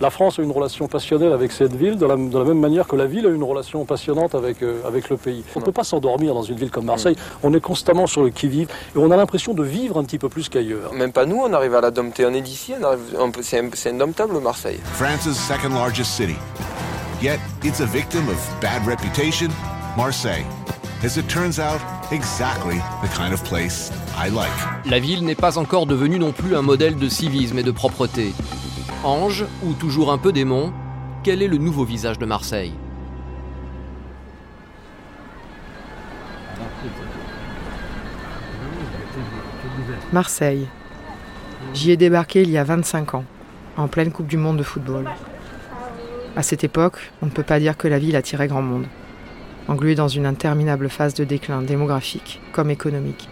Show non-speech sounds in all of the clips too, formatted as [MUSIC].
La France a une relation passionnelle avec cette ville, de la, même manière que la ville a une relation passionnante avec, euh, avec le pays. On ne peut pas s'endormir dans une ville comme Marseille. On est constamment sur le qui-vive et on a l'impression de vivre un petit peu plus qu'ailleurs. Même pas nous, on arrive à la dompter. On est d'ici, c'est indomptable Marseille. France's second largest city. Yet, it's a victim of bad reputation, Marseille. As it turns out, exactly the kind of place I like. La ville n'est pas encore devenue non plus un modèle de civisme et de propreté. Ange ou toujours un peu démon, quel est le nouveau visage de Marseille? Marseille. J'y ai débarqué il y a 25 ans, en pleine Coupe du Monde de football. À cette époque, on ne peut pas dire que la ville attirait grand monde engluée dans une interminable phase de déclin démographique comme économique.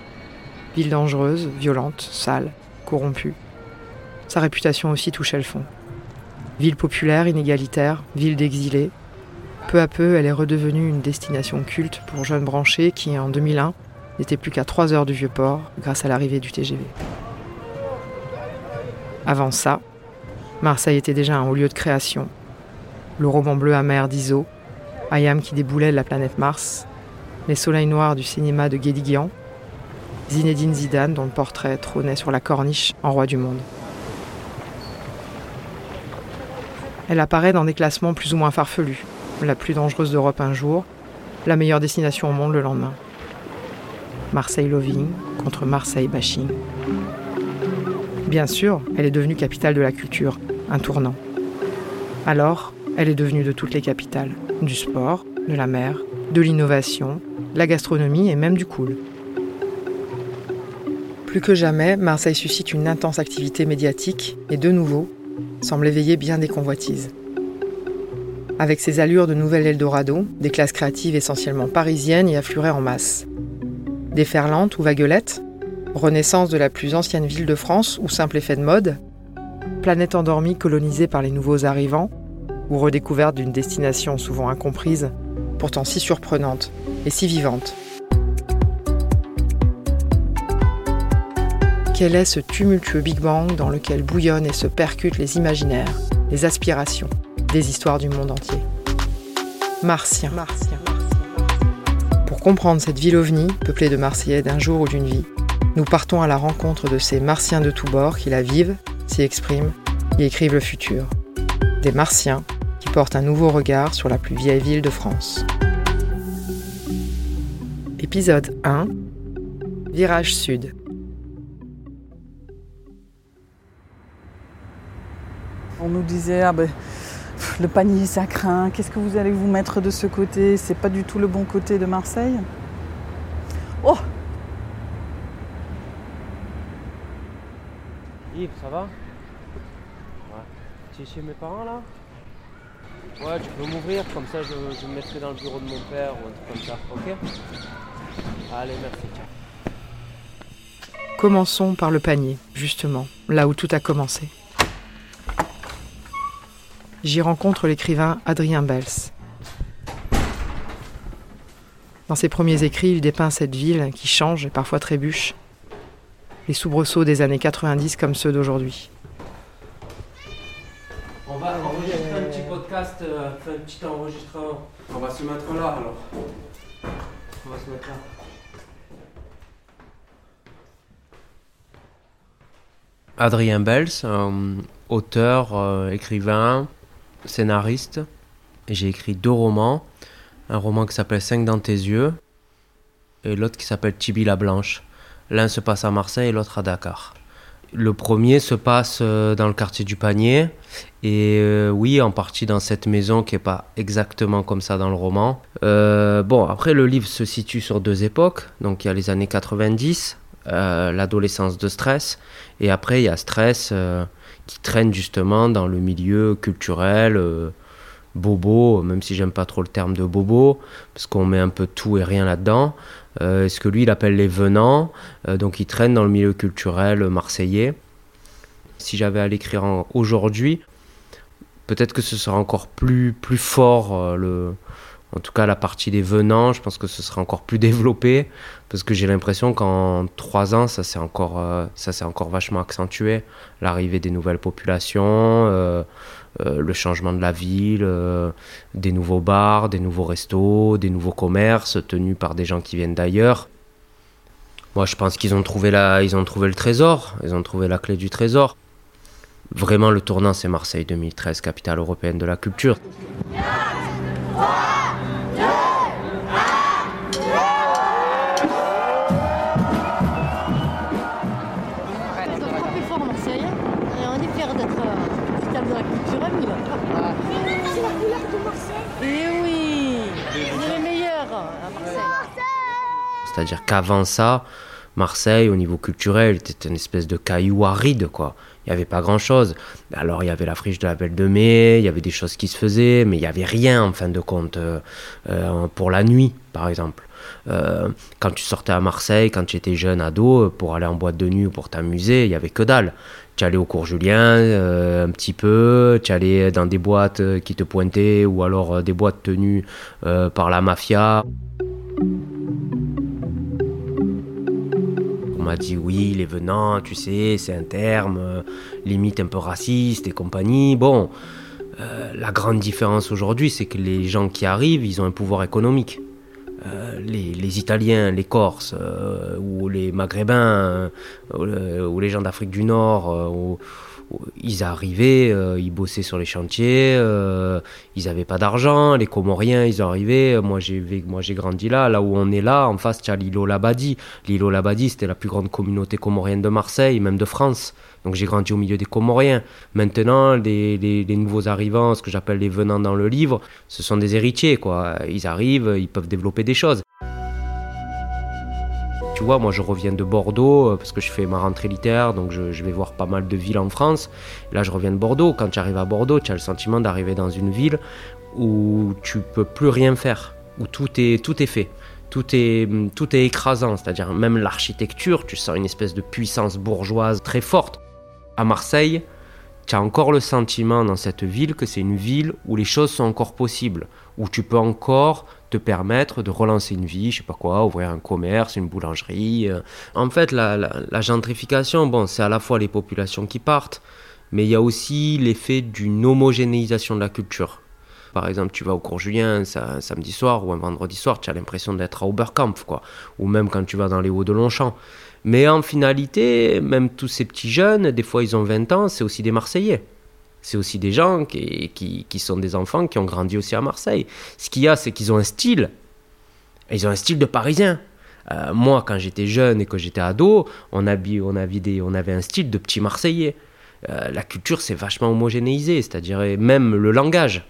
Ville dangereuse, violente, sale, corrompue. Sa réputation aussi touchait le fond. Ville populaire, inégalitaire, ville d'exilés. Peu à peu, elle est redevenue une destination culte pour jeunes branchés qui, en 2001, n'étaient plus qu'à 3 heures du Vieux-Port grâce à l'arrivée du TGV. Avant ça, Marseille était déjà un haut lieu de création. Le roman bleu amer d'Iso, Ayam qui déboulait de la planète Mars, les soleils noirs du cinéma de Guédiguian, Zinedine Zidane dont le portrait trônait sur la corniche en roi du monde. Elle apparaît dans des classements plus ou moins farfelus, la plus dangereuse d'Europe un jour, la meilleure destination au monde le lendemain. Marseille Loving contre Marseille Bashing. Bien sûr, elle est devenue capitale de la culture, un tournant. Alors, elle est devenue de toutes les capitales du sport, de la mer, de l'innovation, la gastronomie et même du cool. Plus que jamais, Marseille suscite une intense activité médiatique et de nouveau semble éveiller bien des convoitises. Avec ses allures de nouvel Eldorado, des classes créatives essentiellement parisiennes y afflueraient en masse. Déferlante ou vaguelette, renaissance de la plus ancienne ville de France ou simple effet de mode, planète endormie colonisée par les nouveaux arrivants, ou redécouverte d'une destination souvent incomprise, pourtant si surprenante et si vivante. Quel est ce tumultueux Big Bang dans lequel bouillonnent et se percutent les imaginaires, les aspirations, des histoires du monde entier Martien. Martien. Pour comprendre cette ville ovni, peuplée de Marseillais d'un jour ou d'une vie, nous partons à la rencontre de ces Martiens de tous bords qui la vivent, s'y expriment et écrivent le futur. Des Martiens porte un nouveau regard sur la plus vieille ville de France. Épisode 1 Virage Sud. On nous disait ah ben, le panier ça craint, qu'est-ce que vous allez vous mettre de ce côté? C'est pas du tout le bon côté de Marseille? Oh Yves, ça va? Tu es chez mes parents là? Ouais, tu peux m'ouvrir, comme ça je, me mettrai dans le bureau de mon père ou un truc comme ça, ok? Allez, merci. Commençons par le panier, justement, là où tout a commencé. J'y rencontre l'écrivain Adrien Bels. Dans ses premiers écrits, il dépeint cette ville qui change et parfois trébuche. Les soubresauts des années 90 comme ceux d'aujourd'hui. On va enregistrer un petit podcast, euh, un petit enregistrement. On va se mettre là alors. On va se mettre là. Adrien Bels, auteur, euh, écrivain, scénariste. J'ai écrit deux romans. Un roman qui s'appelle Cinq dans tes yeux et l'autre qui s'appelle Tibi la Blanche. L'un se passe à Marseille et l'autre à Dakar. Le premier se passe euh, dans le quartier du Panier et euh, oui, en partie dans cette maison qui n'est pas exactement comme ça dans le roman. Euh, bon, après le livre se situe sur deux époques. Donc il y a les années 90, l'adolescence de stress, et après il y a stress qui traîne justement dans le milieu culturel. bobo, même si j'aime pas trop le terme de bobo, parce qu'on met un peu tout et rien là-dedans. Euh, ce que lui il appelle les venants, euh, donc il traîne dans le milieu culturel marseillais. Si j'avais à l'écrire aujourd'hui, peut-être que ce sera encore plus, plus fort, euh, le, en tout cas la partie des venants, je pense que ce sera encore plus [LAUGHS] développé, parce que j'ai l'impression qu'en trois ans, ça s'est encore, ça encore vachement accentué, l'arrivée des nouvelles populations, le changement de la ville, des nouveaux bars, des nouveaux restos, des nouveaux commerces tenus par des gens qui viennent d'ailleurs. Moi, je pense qu'ils ont trouvé ont trouvé le trésor, ils ont trouvé la clé du trésor. Vraiment, le tournant, c'est Marseille 2013, capitale européenne de la culture. C'est-à-dire qu'avant ça, Marseille, au niveau culturel, était une espèce de caillou aride, quoi. Il n'y avait pas grand-chose. Alors, il y avait la friche de la Belle de Mai, il y avait des choses qui se faisaient, mais il n'y avait rien, en fin de compte, euh, euh, pour la nuit, par exemple. Euh, quand tu sortais à Marseille, quand tu étais jeune ado, pour aller en boîte de nuit ou pour t'amuser, il y avait que dalle. Tu allais au cours Julien un petit peu, tu allais dans des boîtes qui te pointaient ou alors des boîtes tenues par la mafia. M'a dit oui, les venants, tu sais, c'est un terme euh, limite un peu raciste et compagnie. Bon, euh, la grande différence aujourd'hui, c'est que les gens qui arrivent, ils ont un pouvoir économique. Euh, les, Italiens, les Corses, ou les Maghrébins, ou, les gens d'Afrique du Nord, ou, ils arrivaient, euh, ils bossaient sur les chantiers, euh, ils n'avaient pas d'argent, les Comoriens, ils arrivaient, moi j'ai, moi j'ai grandi là, là où on est là, en face tu as l'îlot Labadi. L'îlot Labadi c'était la plus grande communauté comorienne de Marseille, même de France. Donc j'ai grandi au milieu des Comoriens. Maintenant, les, les nouveaux arrivants, ce que j'appelle les venants dans le livre, ce sont des héritiers, quoi. Ils arrivent, ils peuvent développer des choses. Tu vois, moi je reviens de Bordeaux euh, parce que je fais ma rentrée littéraire, donc je, vais voir pas mal de villes en France. Là, je reviens de Bordeaux. Quand tu arrives à Bordeaux, tu as le sentiment d'arriver dans une ville où tu peux plus rien faire, où tout est, tout est fait. Tout est, tout est écrasant, c'est-à-dire même l'architecture, tu sens une espèce de puissance bourgeoise très forte. À Marseille, tu as encore le sentiment dans cette ville que c'est une ville où les choses sont encore possibles, où tu peux encore te permettre de relancer une vie, je sais pas quoi, ouvrir un commerce, une boulangerie. Euh. En fait, la, gentrification, bon, c'est à la fois les populations qui partent, mais il y a aussi l'effet d'une homogénéisation de la culture. Par exemple, tu vas au cours Julien un samedi soir ou un vendredi soir, tu as l'impression d'être à Oberkampf, quoi. Ou même quand tu vas dans les Hauts de Longchamp. Mais en finalité, même tous ces petits jeunes, des fois ils ont 20 ans, c'est aussi des Marseillais c'est aussi des gens qui, qui, sont des enfants qui ont grandi aussi à Marseille. Ce qu'il y a, c'est qu'ils ont un style. Ils ont un style de Parisien. Euh, moi, quand j'étais jeune et que j'étais ado, on, on, avait on avait un style de petit Marseillais. Euh, la culture, c'est vachement homogénéisé, c'est-à-dire même le langage.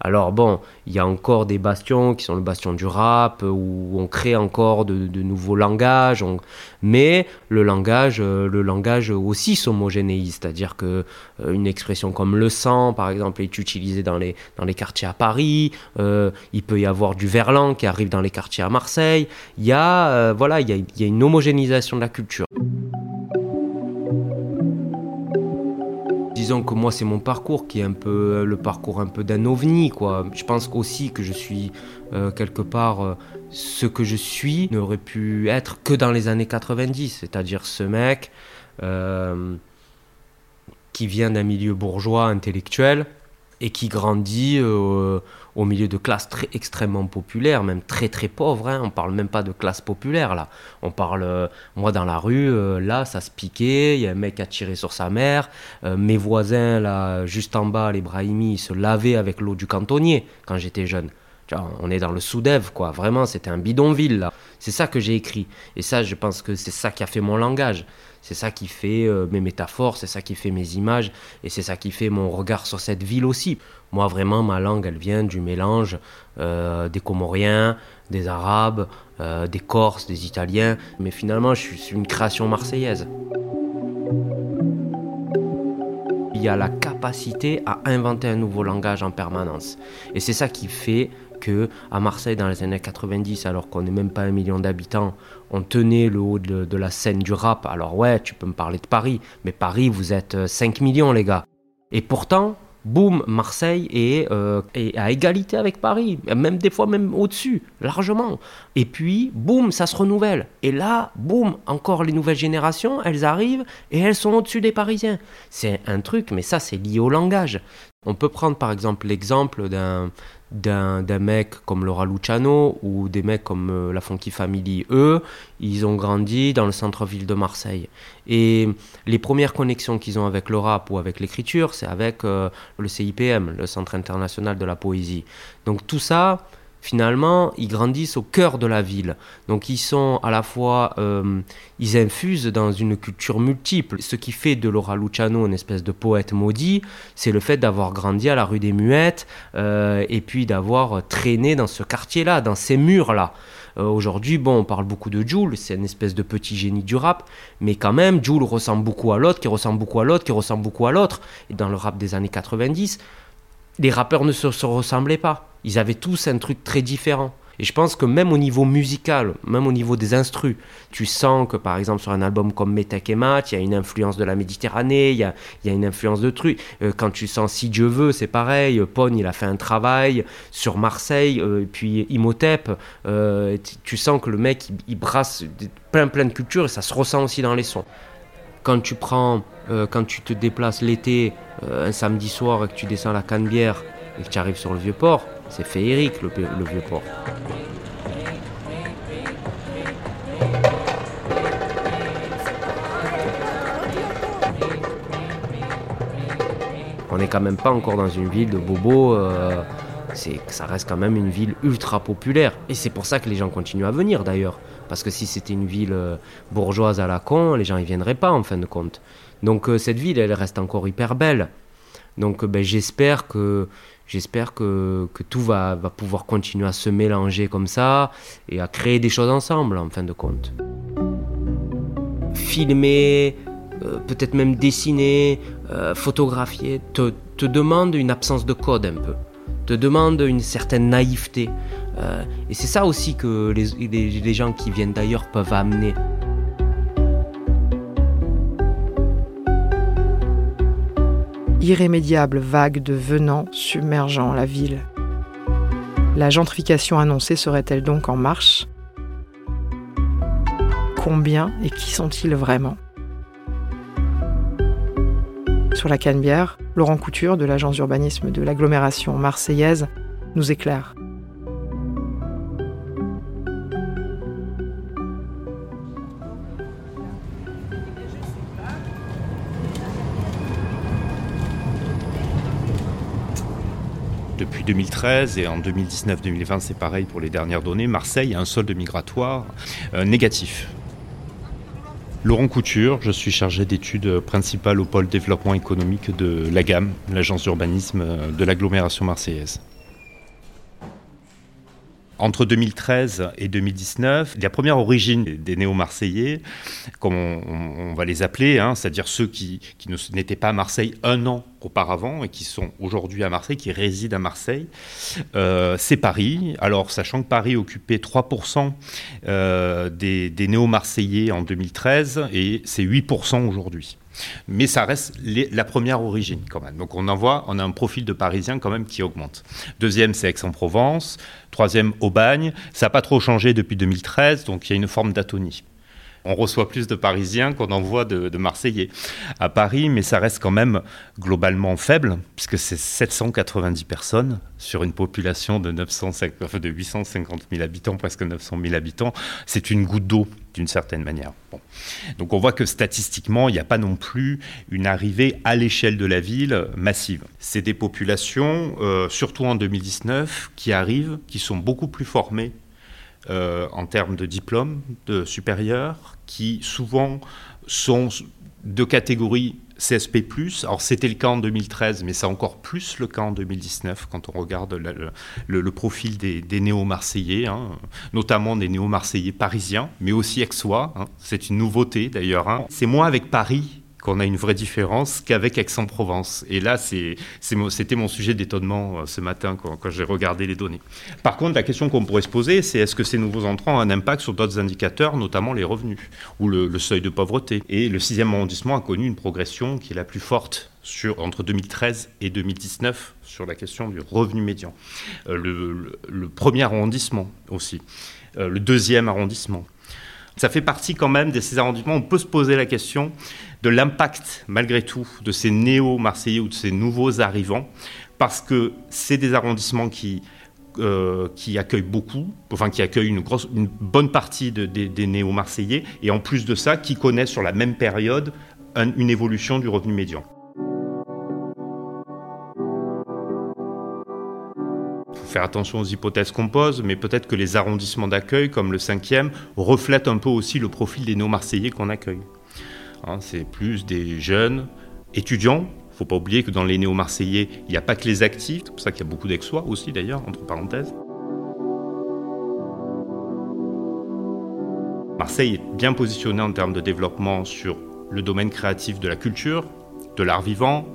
Alors bon, il y a encore des bastions qui sont le bastion du rap, où on crée encore de, nouveaux langages, mais le langage, euh, le langage aussi s'homogénéise, c'est-à-dire que euh, une expression comme le sang, par exemple, est utilisée dans les, dans les quartiers à Paris, euh, il peut y avoir du verlan qui arrive dans les quartiers à Marseille, il y a, voilà, il y a une homogénéisation de la culture. Disons que moi c'est mon parcours qui est un peu euh, le parcours un peu d'un ovni quoi. Je pense aussi que je suis euh, quelque part euh, ce que je suis n'aurait pu être que dans les années 90, c'est-à-dire ce mec qui vient d'un milieu bourgeois intellectuel et qui grandit au milieu de classes très, extrêmement populaires, même très très pauvres. Hein. On parle même pas de classe populaire là. On parle, euh, moi dans la rue, euh, là ça se piquait, il y a un mec a tiré sur sa mère. Euh, mes voisins là, juste en bas, les Brahimi, se lavaient avec l'eau du cantonnier quand j'étais jeune. On est dans le sous-dev, quoi. Vraiment, c'était un bidonville, là. C'est ça que j'ai écrit. Et ça, je pense que c'est ça qui a fait mon langage. C'est ça qui fait mes métaphores, c'est ça qui fait mes images, et c'est ça qui fait mon regard sur cette ville aussi. Moi, vraiment, ma langue, elle vient du mélange euh, des Comoriens, des Arabes, euh, des Corses, des Italiens. Mais finalement, je suis une création marseillaise. Il y a la capacité à inventer un nouveau langage en permanence. Et c'est ça qui fait à Marseille, dans les années 90, alors qu'on n'est même pas un million d'habitants, on tenait le haut de, la scène du rap. Alors ouais, tu peux me parler de Paris, mais Paris, vous êtes 5 euh, millions, les gars. Et pourtant, boum, Marseille euh, est, à égalité avec Paris, même des fois même au-dessus, largement. Et puis, boum, ça se renouvelle. Et là, boum, encore les nouvelles générations, elles arrivent et elles sont au-dessus des Parisiens. C'est un truc, mais ça c'est lié au langage. On peut prendre par exemple l'exemple d'un d'un mec comme Laura Luciano ou des mecs comme euh, la Funky Family. Eux, ils ont grandi dans le centre-ville de Marseille. Et les premières connexions qu'ils ont avec le rap ou avec l'écriture, c'est avec euh, le CIPM, le Centre international de la poésie. Donc tout ça, finalement, ils grandissent au cœur de la ville. Donc ils sont à la fois, euh, ils infusent dans une culture multiple. Ce qui fait de Laura Luciano une espèce de poète maudit, c'est le fait d'avoir grandi à la rue des Muettes euh, et puis d'avoir traîné dans ce quartier-là, dans ces murs-là. Euh, aujourd'hui, bon, on parle beaucoup de Jules, c'est une espèce de petit génie du rap, mais quand même, Jules ressemble beaucoup à l'autre, qui ressemble beaucoup à l'autre, qui ressemble beaucoup à l'autre. Et dans le rap des années 90, les rappeurs ne se, ressemblaient pas. Ils avaient tous un truc très différent. Et je pense que même au niveau musical, même au niveau des instrus, tu sens que par exemple sur un album comme Metek et Mat, il y a une influence de la Méditerranée, il y a, une influence de trucs. Euh, quand tu sens Si Dieu veut, c'est pareil. Pone, il a fait un travail sur Marseille, euh, et puis Imhotep. Euh, tu sens que le mec, il, il, brasse plein plein de cultures et ça se ressent aussi dans les sons. Quand tu prends, quand tu te déplaces l'été euh, un samedi soir et que tu descends la Canebière et que tu arrives sur le vieux port, c'est féerique le, le vieux port. On n'est quand même pas encore dans une ville de bobos. Euh, ça reste quand même une ville ultra populaire. Et c'est pour ça que les gens continuent à venir d'ailleurs. Parce que si c'était une ville euh, bourgeoise à la con, les gens y viendraient pas en fin de compte. Donc euh, cette ville, elle reste encore hyper belle. Donc euh, ben, j'espère que j'espère que, tout va, va, pouvoir continuer à se mélanger comme ça et à créer des choses ensemble en fin de compte. Filmer, euh, peut-être même dessiner, photographier, te, te, demande une absence de code un peu, te demande une certaine naïveté. et c'est ça aussi que les, les gens qui viennent d'ailleurs peuvent amener. Irrémédiable vague de venants submergeant la ville. La gentrification annoncée serait-elle donc en marche? Combien et qui sont-ils vraiment? Sur la Canebière, Laurent Couture de l'agence d'urbanisme de l'agglomération marseillaise nous éclaire. Depuis 2013 et en 2019-2020 c'est pareil pour les dernières données, Marseille a un solde migratoire euh, négatif. Laurent Couture, je suis chargé d'études principales au pôle développement économique de la GAM, l'agence d'urbanisme euh, de l'agglomération marseillaise. Entre 2013 et 2019, la première origine des néo-marseillais, comme on, va les appeler, hein, c'est-à-dire ceux qui, n'étaient pas à Marseille un an auparavant et qui sont aujourd'hui à Marseille, qui résident à Marseille, euh, c'est Paris. Alors, sachant que Paris occupait 3% euh, des, néo-marseillais en 2013 et c'est 8% aujourd'hui. Mais ça reste la première origine quand même. Donc on en voit, on a un profil de Parisien quand même qui augmente. Deuxième, c'est Aix-en-Provence. Troisième, Aubagne. Ça n'a pas trop changé depuis 2013, donc il y a une forme d'atonie on reçoit plus de Parisiens qu'on envoie de, de, Marseillais à Paris, mais ça reste quand même globalement faible, puisque c'est 790 personnes sur une population de, 950, de 850 000 habitants, presque 900 000 habitants. C'est une goutte d'eau, d'une certaine manière. Donc on voit que statistiquement, il n'y a pas non plus une arrivée à l'échelle de la ville massive. C'est des populations, euh, surtout en 2019, qui arrivent, qui sont beaucoup plus formées euh, en termes de diplômes de supérieurs, qui souvent sont de catégorie CSP+. Alors c'était le cas en 2013, mais c'est encore plus le cas en 2019 quand on regarde le, profil des, néo-marseillais, hein, notamment des néo-marseillais parisiens, mais aussi aixois. Hein. C'est une nouveauté d'ailleurs. Hein. C'est moins avec Paris qu'on a une vraie différence qu'avec Aix-en-Provence. Et là, c'était mon sujet d'étonnement euh, ce matin quand, j'ai regardé les données. Par contre, la question qu'on pourrait se poser, c'est est-ce que ces nouveaux entrants ont un impact sur d'autres indicateurs, notamment les revenus ou le, seuil de pauvreté? Et le 6e arrondissement a connu une progression qui est la plus forte entre 2013 et 2019 sur la question du revenu médian. Euh, le, premier arrondissement aussi, euh, le deuxième arrondissement. Ça fait partie quand même de ces arrondissements. On peut se poser la question de l'impact, malgré tout, de ces néo-marseillais ou de ces nouveaux arrivants, parce que c'est des arrondissements qui, euh, accueillent beaucoup, enfin qui accueillent une, bonne partie des néo-marseillais, et en plus de ça, qui connaissent sur la même période une évolution du revenu médian. faire attention aux hypothèses qu'on pose, mais peut-être que les arrondissements d'accueil, comme le cinquième, reflètent un peu aussi le profil des néo-marseillais qu'on accueille. Hein, c'est plus des jeunes étudiants. Il ne faut pas oublier que dans les néo-marseillais, il n'y a pas que les actifs, c'est pour ça qu'il y a beaucoup d'ex-sois aussi d'ailleurs, entre parenthèses. Marseille est bien positionné en termes de développement sur le domaine créatif de la culture, de l'art vivant,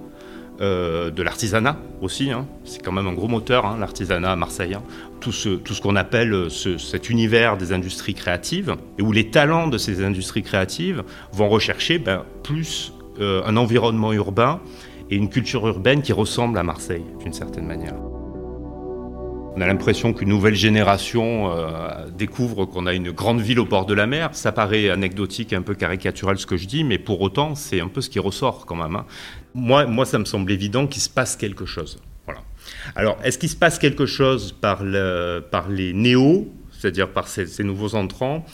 euh, de l'artisanat aussi. Hein. C'est quand même un gros moteur, hein, l'artisanat à Marseille. Hein. Tout ce, tout ce qu'on appelle euh, cet univers des industries créatives, et où les talents de ces industries créatives vont rechercher ben, plus euh, un environnement urbain et une culture urbaine qui ressemble à Marseille, d'une certaine manière. On a l'impression qu'une nouvelle génération découvre qu'on a une grande ville au bord de la mer. Ça paraît anecdotique, un peu caricatural ce que je dis, mais pour autant, c'est un peu ce qui ressort quand même moi, ça me semble évident qu'il se passe quelque chose. Voilà. Alors, est-ce qu'il se passe quelque chose par, le, par les néos, c'est-à-dire par ces, nouveaux entrants?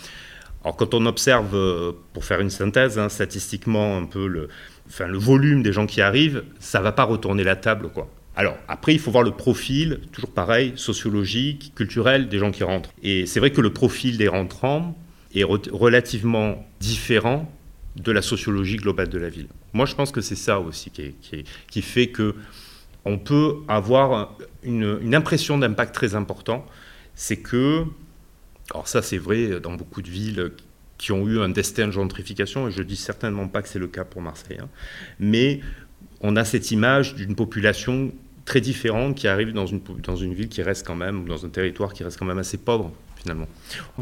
Alors, quand on observe, euh, pour faire une synthèse, hein, statistiquement, un peu le volume des gens qui arrivent, ça va pas retourner la table, quoi. Alors, après, il faut voir le profil, toujours pareil, sociologique, culturel des gens qui rentrent. Et c'est vrai que le profil des rentrants est relativement différent de la sociologie globale de la ville. Moi, je pense que c'est ça aussi qui, fait que on peut avoir une, impression d'impact très important. C'est que, alors ça c'est vrai dans beaucoup de villes qui ont eu un destin de gentrification, et je dis certainement pas que c'est le cas pour Marseille, hein, mais on a cette image d'une population très différente qui arrive dans une, ville qui reste quand même, ou dans un territoire qui reste quand même assez pauvre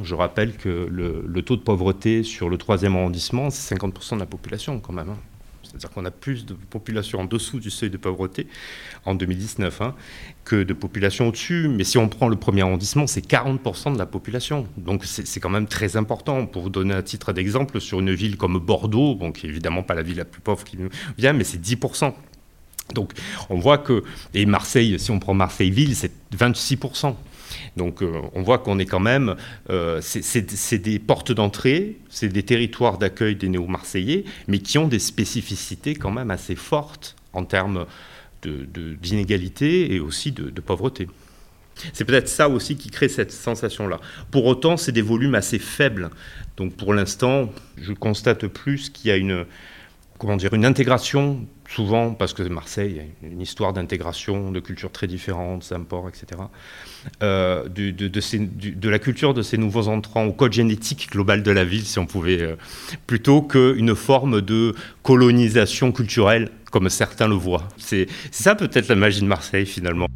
je rappelle que le, taux de pauvreté sur le troisième arrondissement, c'est 50% de la population quand même. Hein. C'est-à-dire qu'on a plus de population en dessous du seuil de pauvreté en 2019 hein, que de population au-dessus. Mais si on prend le premier arrondissement, c'est 40% de la population. Donc c'est quand même très important. Pour vous donner un titre d'exemple, sur une ville comme Bordeaux, qui n'est évidemment pas la ville la plus pauvre qui vient, mais c'est 10%. Donc on voit que, et Marseille, si on prend Marseille-Ville, c'est 26%. Donc euh, on voit qu'on est quand même, euh, c'est des portes d'entrée, c'est des territoires d'accueil des néo-marseillais, mais qui ont des spécificités quand même assez fortes en termes d'inégalité de, et aussi de, de pauvreté. C'est peut-être ça aussi qui crée cette sensation-là. Pour autant, c'est des volumes assez faibles. Donc pour l'instant, je constate plus qu'il y a une, comment dire, une intégration souvent, parce que Marseille a une histoire d'intégration, de cultures très différentes, Saint-Port, etc., euh, de, de, la culture de ces nouveaux entrants au code génétique global de la ville, si on pouvait, euh, plutôt qu'une forme de colonisation culturelle, comme certains le voient. C'est ça peut-être la magie de Marseille, finalement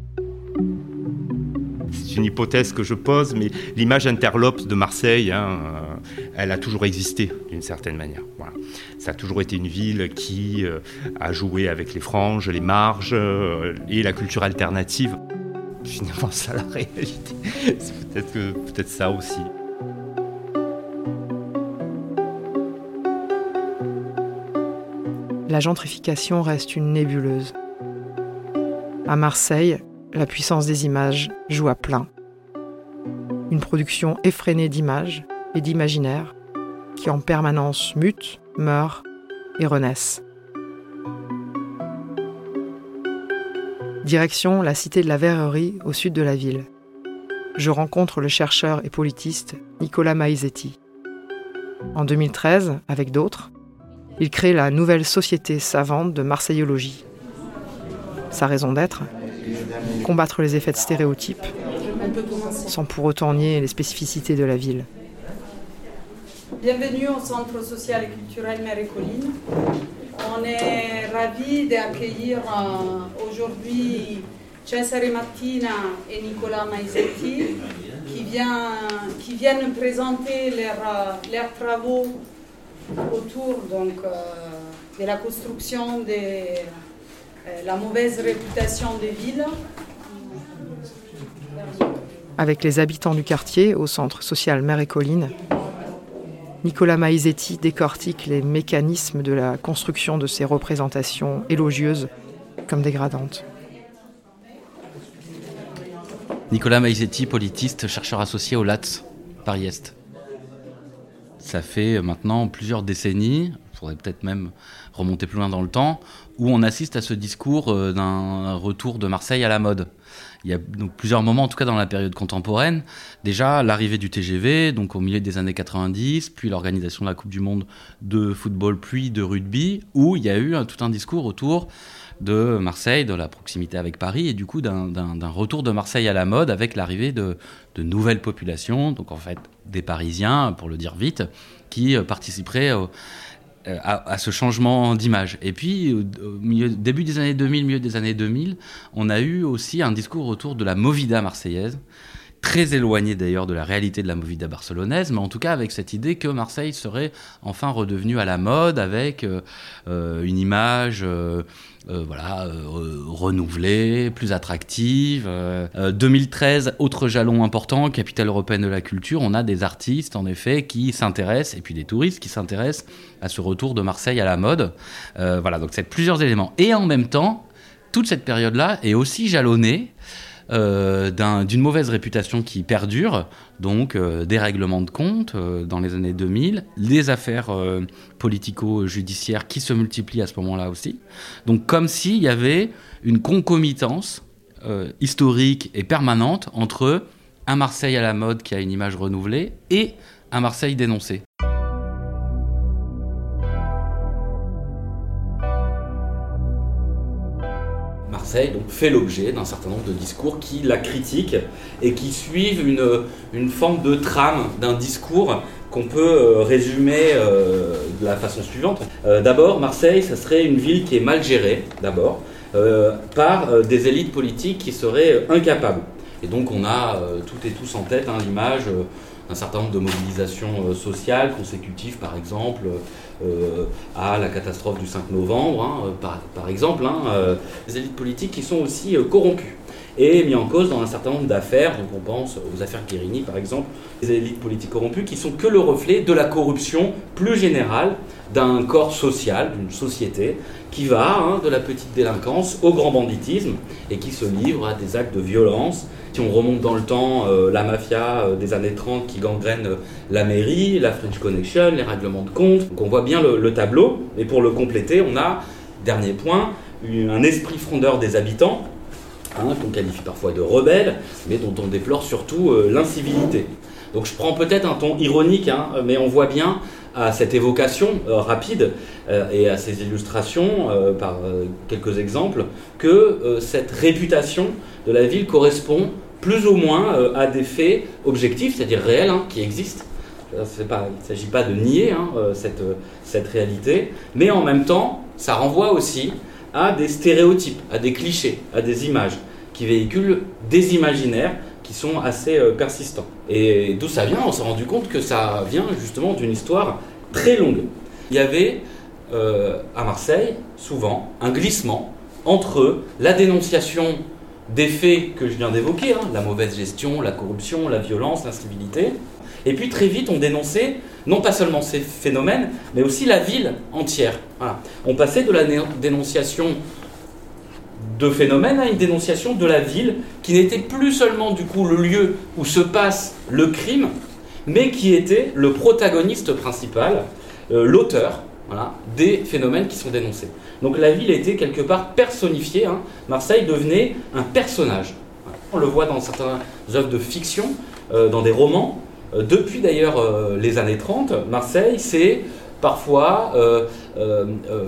c'est une hypothèse que je pose, mais l'image interlope de Marseille, hein, euh, elle a toujours existé d'une certaine manière. Ça a toujours été une ville qui euh, a joué avec les franges, les marges euh, et la culture alternative. Finalement, ça la réalité. C'est peut-être peut ça aussi. La gentrification reste une nébuleuse. À Marseille, la puissance des images joue à plein. Une production effrénée d'images et d'imaginaires qui en permanence mutent, meurent et renaissent. Direction la cité de la Verrerie au sud de la ville. Je rencontre le chercheur et politiste Nicolas Maizetti. En 2013, avec d'autres, il crée la nouvelle société savante de marseillologie. Sa raison d'être combattre les effets de stéréotypes, sans pour autant nier les spécificités de la ville. Bienvenue au Centre social et culturel Mère et Colline. On est ravis d'accueillir euh, aujourd'hui Cesare Martina et Nicolas Maisetti qui, viennent présenter leurs, leurs travaux autour donc, euh, de la construction euh, la mauvaise réputation des villes. Avec les habitants du quartier au centre social Mère et Colline, Nicolas Maizetti décortique les mécanismes de la construction de ces représentations élogieuses comme dégradantes. Nicolas Maizetti, politiste, chercheur associé au LATS, Paris-Est. Ça fait maintenant plusieurs décennies, il faudrait peut-être même remonter plus loin dans le temps, où on assiste à ce discours euh, d'un retour de Marseille à la mode. Il y a plusieurs moments, en tout cas dans la période contemporaine. Déjà, l'arrivée du TGV, donc au milieu des années 90, puis l'organisation de la Coupe du Monde de football, puis de rugby, où il y a eu tout un discours autour de Marseille, de la proximité avec Paris, et du coup d'un retour de Marseille à la mode avec l'arrivée de, nouvelles populations, donc en fait des Parisiens, pour le dire vite, qui euh, participeraient à, ce changement d'image. Et puis, au milieu, début des années 2000, milieu des années 2000, on a eu aussi un discours autour de la Movida marseillaise, très éloigné d'ailleurs de la réalité de la Movida barcelonaise, mais en tout cas avec cette idée que Marseille serait enfin redevenu à la mode avec euh, une image euh, voilà, euh, renouvelée, plus attractive. 2013, euh, autre jalon important, capitale européenne de la culture, on a des artistes en effet qui s'intéressent, et puis des touristes qui s'intéressent à ce retour de Marseille à la mode. voilà, donc c'est plusieurs éléments. Et en même temps, toute cette période-là est aussi jalonnée euh, d'une mauvaise réputation qui perdure, donc euh, des règlements de compte euh, dans les années 2000, les affaires politico-judiciaires qui se multiplient à ce moment-là aussi. Donc comme s'il y avait une concomitance historique et permanente entre un Marseille à la mode qui a une image renouvelée et un Marseille dénoncé. Donc, fait l'objet d'un certain nombre de discours qui la critiquent et qui suivent une, une forme de trame d'un discours qu'on peut euh, résumer euh, de la façon suivante. Euh, d'abord, Marseille, ça serait une ville qui est mal gérée, d'abord, par des élites politiques qui seraient incapables. Et donc on a toutes et tous en tête hein, l'image d'un certain nombre de mobilisations sociales consécutives, par exemple, euh, à la catastrophe du 5 novembre, hein, euh, par, exemple, hein, euh, des élites politiques qui sont aussi corrompues et mis en cause dans un certain nombre d'affaires, donc on pense aux affaires Guérini par exemple, des élites politiques corrompues qui sont que le reflet de la corruption plus générale d'un corps social, d'une société, qui va hein, de la petite délinquance au grand banditisme et qui se livre à des actes de violence si on remonte dans le temps, euh, la mafia euh, des années 30 qui gangrène euh, la mairie, la French Connection, les règlements de compte. Donc on voit bien le, tableau. Et pour le compléter, on a, dernier point, un esprit frondeur des habitants, hein, qu'on qualifie parfois de rebelles, mais dont on déplore surtout l'incivilité. Donc je prends peut-être un ton ironique, hein, mais on voit bien à cette évocation rapide et à ces illustrations, par quelques exemples, que cette réputation de la ville correspond plus ou moins euh, à des faits objectifs, c'est-à-dire réels, hein, qui existent. il ne s'agit pas de nier euh, euh, cette réalité, mais en même temps, ça renvoie aussi à des stéréotypes, à des clichés, à des images qui véhiculent des imaginaires qui sont assez persistants. Et d'où ça vient On s'est rendu compte que ça vient justement d'une histoire très longue. Il y avait à Marseille, souvent, un glissement entre la dénonciation des faits que je viens d'évoquer, hein, la mauvaise gestion, la corruption, la violence, l'incivilité. Et puis très vite, on dénonçait non pas seulement ces phénomènes, mais aussi la ville entière. On passait de la dénonciation de phénomènes à une dénonciation de la ville, qui n'était plus seulement du coup le lieu où se passe le crime, mais qui était le protagoniste principal, euh, l'auteur des phénomènes qui sont dénoncés. Donc la ville était quelque part personnifiée. Hein. Marseille devenait un personnage. On le voit dans certaines œuvres de fiction, euh, dans des romans. Euh, depuis d'ailleurs euh, les années 30, Marseille s'est parfois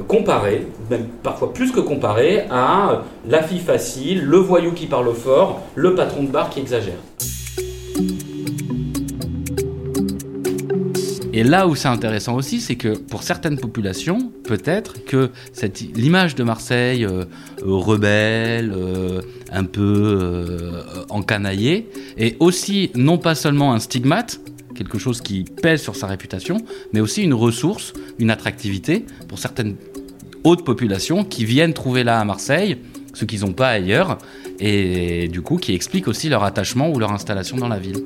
comparé, même parfois plus que comparé, à la fille facile, le voyou qui parle fort, le patron de bar qui exagère. Et là où c'est intéressant aussi, c'est que pour certaines populations, peut-être que l'image de Marseille euh, euh, rebelle, euh, un peu encanaillée, est aussi non pas seulement un stigmate, quelque chose qui pèse sur sa réputation, mais aussi une ressource, une attractivité pour certaines autres populations qui viennent trouver là à Marseille ce qu'ils n'ont pas ailleurs, et du coup qui explique aussi leur attachement ou leur installation dans la ville.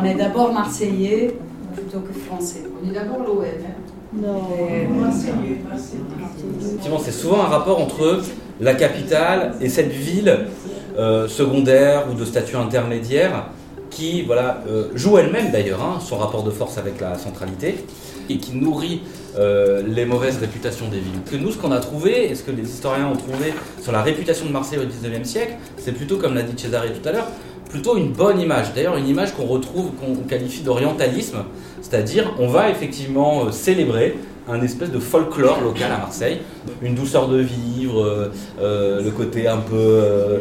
On est d'abord marseillais plutôt que français. On est d'abord l'OM. Non, marseillais. Effectivement, c'est souvent un rapport entre la capitale et cette ville euh, secondaire ou de statut intermédiaire qui voilà, euh, joue elle-même d'ailleurs hein, son rapport de force avec la centralité et qui nourrit euh, les mauvaises réputations des villes. Que nous, ce qu'on a trouvé, et ce que les historiens ont trouvé sur la réputation de Marseille au XIXe siècle, c'est plutôt, comme l'a dit Cesare tout à l'heure, plutôt une bonne image. D'ailleurs, une image qu'on retrouve, qu'on qualifie d'orientalisme, c'est-à-dire on va effectivement euh, célébrer un espèce de folklore local à Marseille, une douceur de vivre, euh, euh, le côté un peu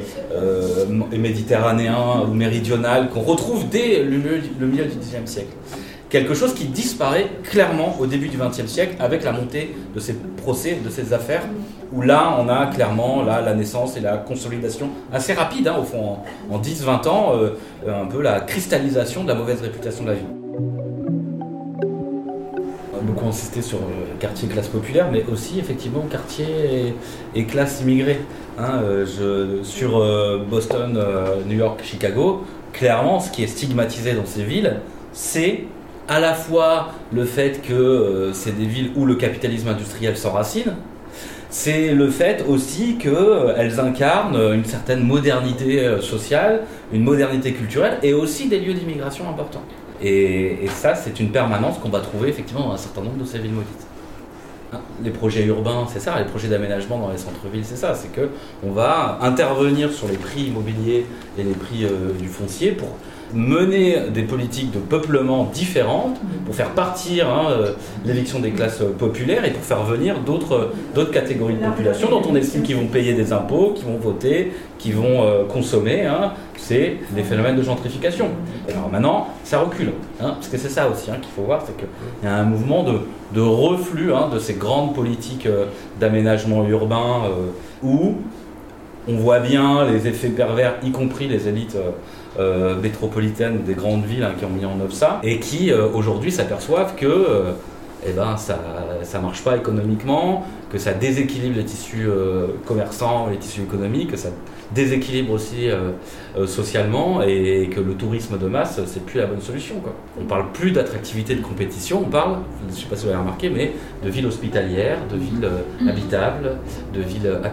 méditerranéen ou méridional qu'on retrouve dès le milieu, le milieu du XIXe siècle. Quelque chose qui disparaît clairement au début du XXe siècle avec la montée de ces procès, de ces affaires, où là on a clairement là, la naissance et la consolidation assez rapide, hein, au fond, en, en 10-20 ans, euh, un peu la cristallisation de la mauvaise réputation de la ville beaucoup insisté sur le quartier classe populaire, mais aussi effectivement quartier et, et classe immigrée. Hein, euh, sur euh, Boston, euh, New York, Chicago, clairement, ce qui est stigmatisé dans ces villes, c'est à la fois le fait que euh, c'est des villes où le capitalisme industriel s'enracine, c'est le fait aussi qu'elles incarnent une certaine modernité euh, sociale, une modernité culturelle et aussi des lieux d'immigration importants. Et, ça, c'est une permanence qu'on va trouver effectivement dans un certain nombre de ces villes maudites. Hein, Les projets urbains, c'est ça, les projets d'aménagement dans les centres-villes, c'est ça, c'est que on va intervenir sur les prix immobiliers et les prix euh, du foncier pour mener des politiques de peuplement différentes, pour faire partir hein, euh, l'éviction des classes euh, populaires et pour faire venir d'autres d'autres catégories de population dont on estime qu'ils vont payer des impôts, qui vont voter, qui vont euh, consommer. hein. c'est les phénomènes de gentrification. Alors maintenant, ça recule, hein, parce que c'est ça aussi qu'il faut voir, c'est qu'il y a un mouvement de, de reflux de ces grandes politiques euh, d'aménagement urbain euh, où on voit bien les effets pervers, y compris les élites euh, euh, métropolitaines des grandes villes hein, qui ont mis en œuvre ça, et qui euh, aujourd'hui s'aperçoivent que euh, eh ben, ça ne marche pas économiquement, que ça déséquilibre les tissus commerçants, les tissus économiques, que ça déséquilibre aussi socialement, et, que le tourisme de masse, c'est plus la bonne solution. Quoi. On parle plus d'attractivité de compétition, on parle, je ne sais pas si vous avez remarqué, mais de villes hospitalières, de villes euh, habitables, de villes euh,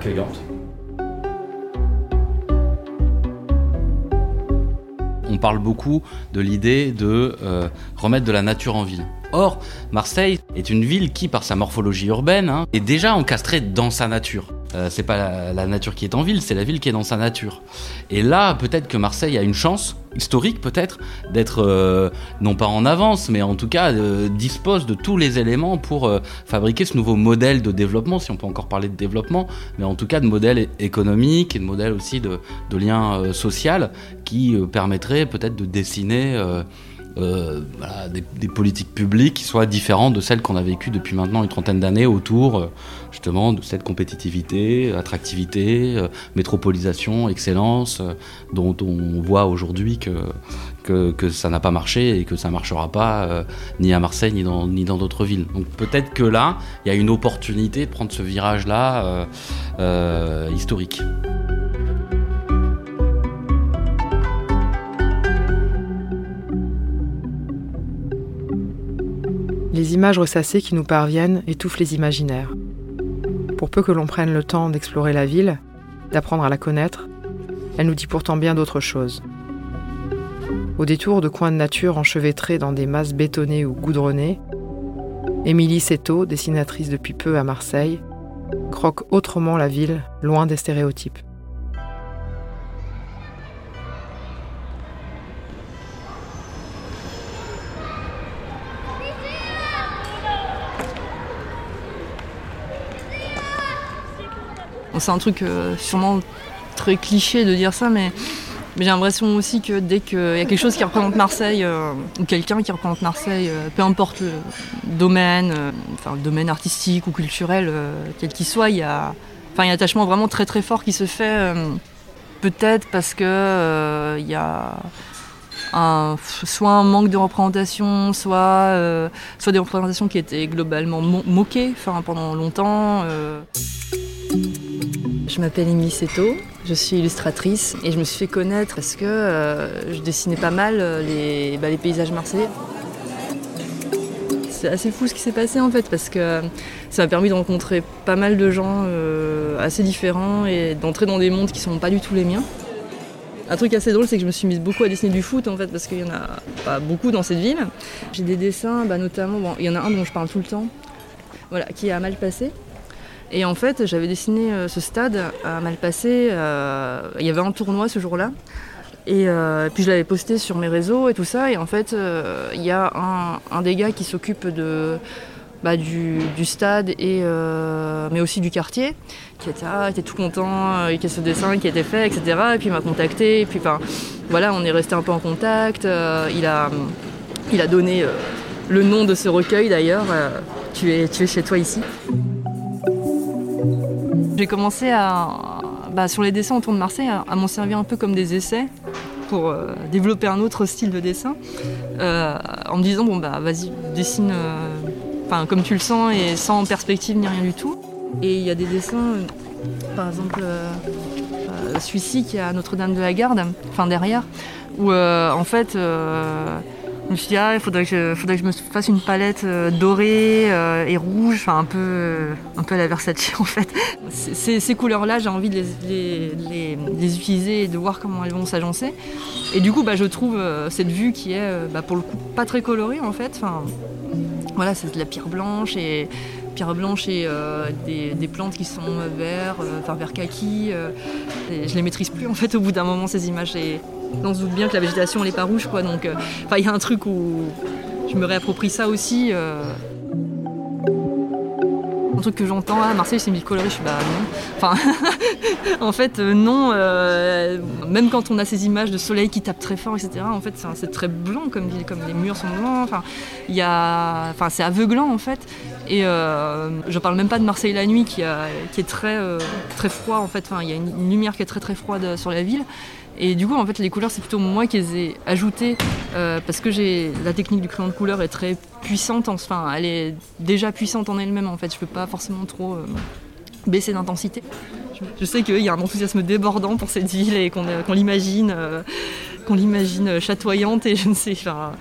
on parle beaucoup de l'idée de euh, remettre de la nature en ville. Or, Marseille est une ville qui, par sa morphologie urbaine, hein, est déjà encastrée dans sa nature. Euh, c'est pas la, nature qui est en ville, c'est la ville qui est dans sa nature. Et là, peut-être que Marseille a une chance historique, peut-être, d'être euh, non pas en avance, mais en tout cas euh, dispose de tous les éléments pour euh, fabriquer ce nouveau modèle de développement, si on peut encore parler de développement, mais en tout cas de modèle économique et de modèle aussi de, de lien social qui permettrait peut-être de dessiner euh, des, politiques publiques qui soient différentes de celles qu'on a vécues depuis maintenant une trentaine d'années autour euh, justement de cette compétitivité, attractivité, euh, métropolisation, excellence, dont on voit aujourd'hui que, que, ça n'a pas marché et que ça ne marchera pas ni à Marseille ni dans ni dans d'autres villes. Donc peut-être que là, il y a une opportunité de prendre ce virage-là historique. Les images ressassées qui nous parviennent étouffent les imaginaires. Pour peu que l'on prenne le temps d'explorer la ville, d'apprendre à la connaître, elle nous dit pourtant bien d'autres choses. Au détour de coins de nature enchevêtrés dans des masses bétonnées ou goudronnées, Émilie Seto, dessinatrice depuis peu à Marseille, croque autrement la ville, loin des stéréotypes. C'est un truc euh, sûrement très cliché de dire ça, mais, j'ai l'impression aussi que dès qu'il y a quelque chose qui représente Marseille, euh, ou quelqu'un qui représente Marseille, euh, peu importe le domaine, enfin le domaine artistique ou culturel, quel qu'il soit, il y a enfin, un attachement vraiment très très fort qui se fait, peut-être parce que il y a soit un manque de représentation, soit, soit des représentations qui étaient globalement mo- moquées pendant longtemps. Je m'appelle Émilie Seto, je suis illustratrice et je me suis fait connaître parce que euh, je dessinais pas mal euh, les, bah, les paysages marseillais. C'est assez fou ce qui s'est passé en fait parce que ça m'a permis de rencontrer pas mal de gens euh, assez différents et d'entrer dans des mondes qui sont pas du tout les miens. Un truc assez drôle, c'est que je me suis mise beaucoup à dessiner du foot en fait, parce qu'il y en a pas beaucoup dans cette ville. J'ai des dessins, bah, notamment, il y en a un dont je parle tout le temps, voilà, qui est à Malpassé. Et en fait, j'avais dessiné euh, ce stade à Malpassé. Euh, il y avait un tournoi ce jour-là. Et euh, puis je l'avais posté sur mes réseaux et tout ça. Et en fait, il y a un, des gars qui s'occupe de, bah, du, stade, et, mais aussi du quartier, qui était, ah, était tout content, qu'il ce dessin qui était fait, etc. Et puis il m'a contacté. Et puis voilà, on est resté un peu en contact. Il, a, il a donné le nom de ce recueil d'ailleurs. tu, es, tu es chez toi ici. J'ai commencé à, bah, sur les dessins autour de Marseille à, m'en servir un peu comme des essais pour euh, développer un autre style de dessin, euh, en me disant bon bah vas-y dessine, euh, comme tu le sens et sans perspective ni rien du tout. Et il y a des dessins, par exemple celui-ci qui est à Notre-Dame de la Garde, enfin derrière, où en fait je me suis dit, ah, il faudrait que, je, me fasse une palette euh, dorée euh, et rouge, enfin un peu, euh, un peu à la Versace [LAUGHS] en fait. Ces, couleurs-là, j'ai envie de les, utiliser et de voir comment elles vont s'agencer. Et du coup, bah, je trouve cette vue qui est, bah, pour le coup, pas très colorée en fait. Enfin, voilà, c'est de la pierre blanche et pierre blanche et des, plantes qui sont verts, enfin vert kaki. euh, et je les maîtrise plus en fait au bout d'un moment ces images. On se doute bien que la végétation elle est pas rouge quoi. Donc, euh, il y a un truc où je me réapproprie ça aussi. euh. Un truc que j'entends, ah Marseille c'est colorée, je suis bah non. Enfin, [LAUGHS] en fait euh, non, même quand on a ces images de soleil qui tape très fort, etc. En fait c'est très blanc comme ville, comme les murs sont blancs. Enfin, enfin c'est aveuglant en fait. Et euh, je parle même pas de Marseille la nuit qui, est très très froid en fait. Enfin il y a une, une lumière qui est très très froide sur la ville. Et du coup, en fait, les couleurs, c'est plutôt moi qui les ai ajoutées euh, parce que j'ai la technique du crayon de couleur est très puissante. Enfin, elle est déjà puissante en elle-même. En fait, je peux pas forcément trop euh, baisser d'intensité. Je, sais qu'il y a un enthousiasme débordant pour cette ville et qu'on euh, l'imagine, qu'on l'imagine chatoyante et je ne sais, enfin,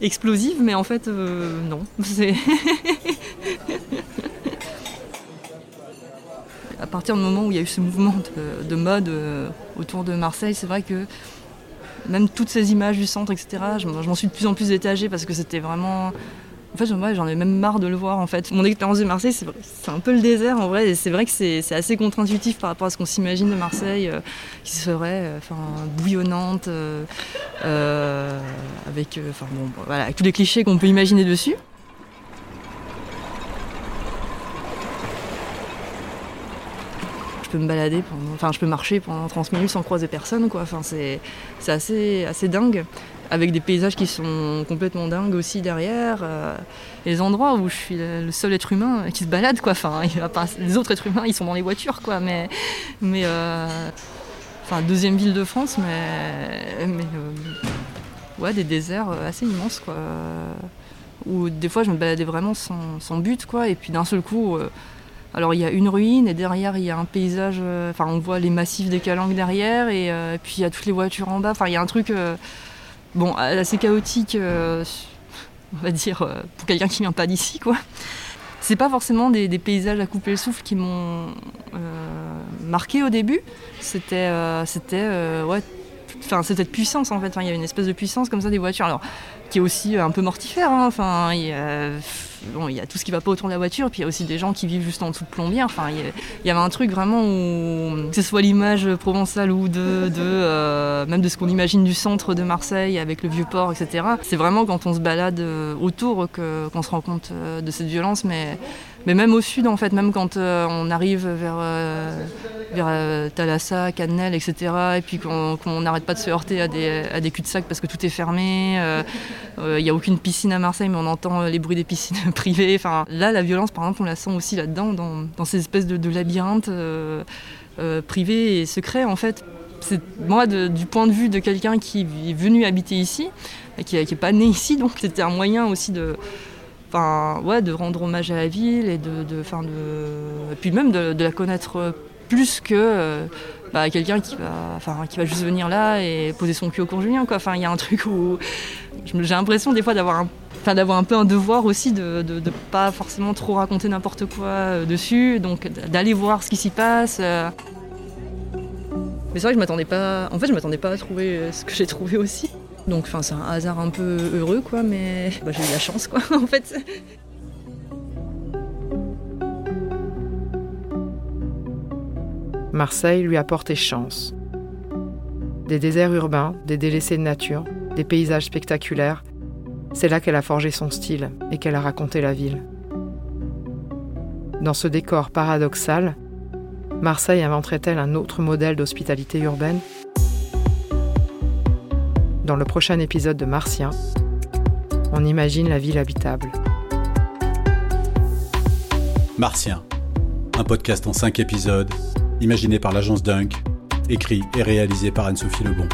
explosive, mais en fait, non. [LAUGHS] à partir du moment où il y a eu ce mouvement de, de mode euh, autour de Marseille, c'est vrai que même toutes ces images du centre, etc., je, m'en- suis de plus en plus étagée parce que c'était vraiment. En fait, j'en ai même marre de le voir. En fait, mon expérience de Marseille, c'est un peu le désert en vrai. Et c'est vrai que c'est assez contre-intuitif par rapport à ce qu'on s'imagine de Marseille, euh, qui serait euh, bouillonnante, avec, enfin, bon, voilà, avec tous les clichés qu'on peut imaginer dessus. Peux me balader, pendant, enfin je peux marcher pendant 30 minutes sans croiser personne, quoi. Enfin, c'est assez, assez dingue, avec des paysages qui sont complètement dingues aussi derrière. euh, les endroits où je suis le seul être humain qui se balade, quoi. Enfin, les autres êtres humains, ils sont dans les voitures, quoi. Mais, mais euh, enfin, deuxième ville de France, mais, mais euh, ouais, des déserts assez immenses, quoi. Où des fois, je me baladais vraiment sans, sans but, quoi. Et puis d'un seul coup. Alors il y a une ruine et derrière il y a un paysage, euh, enfin on voit les massifs des Calanques derrière et euh, puis il y a toutes les voitures en bas. Enfin il y a un truc euh, bon assez chaotique, on va dire pour quelqu'un qui vient pas d'ici quoi. C'est pas forcément des, paysages à couper le souffle qui m'ont marqué au début. C'était ouais, enfin cette puissance en fait. Enfin, il y a une espèce de puissance comme ça des voitures. Alors qui est aussi un peu mortifère. hein. Enfin, il y, a, tout ce qui va pas autour de la voiture, puis il y a aussi des gens qui vivent juste en dessous de plombières. Enfin, il y, avait un truc vraiment où, que ce soit l'image provençale ou de, de euh, même de ce qu'on imagine du centre de Marseille avec le vieux port, etc. C'est vraiment quand on se balade euh, autour que- qu'on se rend compte euh, de cette violence, mais mais même au sud, en fait, même quand euh, on arrive vers, euh, vers euh, Thalassa, Canel, etc., et puis qu'on n'arrête pas de se heurter à des, à des cul-de-sac parce que tout est fermé, euh, euh, il n'y a aucune piscine à Marseille, mais on entend les bruits des piscines [LAUGHS] privées. Enfin, là, la violence, par exemple, on la sent aussi là-dedans, dans, ces espèces de, labyrinthes privés et secrets, en fait. Moi, du point de vue de quelqu'un qui est venu habiter ici, qui n'est pas né ici, donc c'était un moyen aussi de, enfin, ouais, de rendre hommage à la ville et de, de, même de, la connaître plus que euh, bah, quelqu'un qui va, enfin, qui va juste venir là et poser son cul au cours Julien. Enfin, il y a un truc où j'ai l'impression des fois d'avoir un, enfin, d'avoir un peu un devoir aussi de ne pas forcément trop raconter n'importe quoi euh, dessus, donc d'aller voir ce qui s'y passe. euh. Mais c'est vrai que je m'attendais pas. En fait, je m'attendais pas à trouver ce que j'ai trouvé aussi. Donc, enfin, c'est un hasard un peu heureux, quoi. Mais bah, j'ai eu la chance, quoi, [LAUGHS] en fait. Marseille lui a porté chance. Des déserts urbains, des délaissés de nature, des paysages spectaculaires, c'est là qu'elle a forgé son style et qu'elle a raconté la ville. Dans ce décor paradoxal, Marseille inventerait-elle un autre modèle d'hospitalité urbaine? Dans le prochain épisode de Martien, on imagine la ville habitable. Martien, un podcast en 5 épisodes, imaginé par l'agence Dunk, écrit et réalisé par Anne-Sophie Lebon.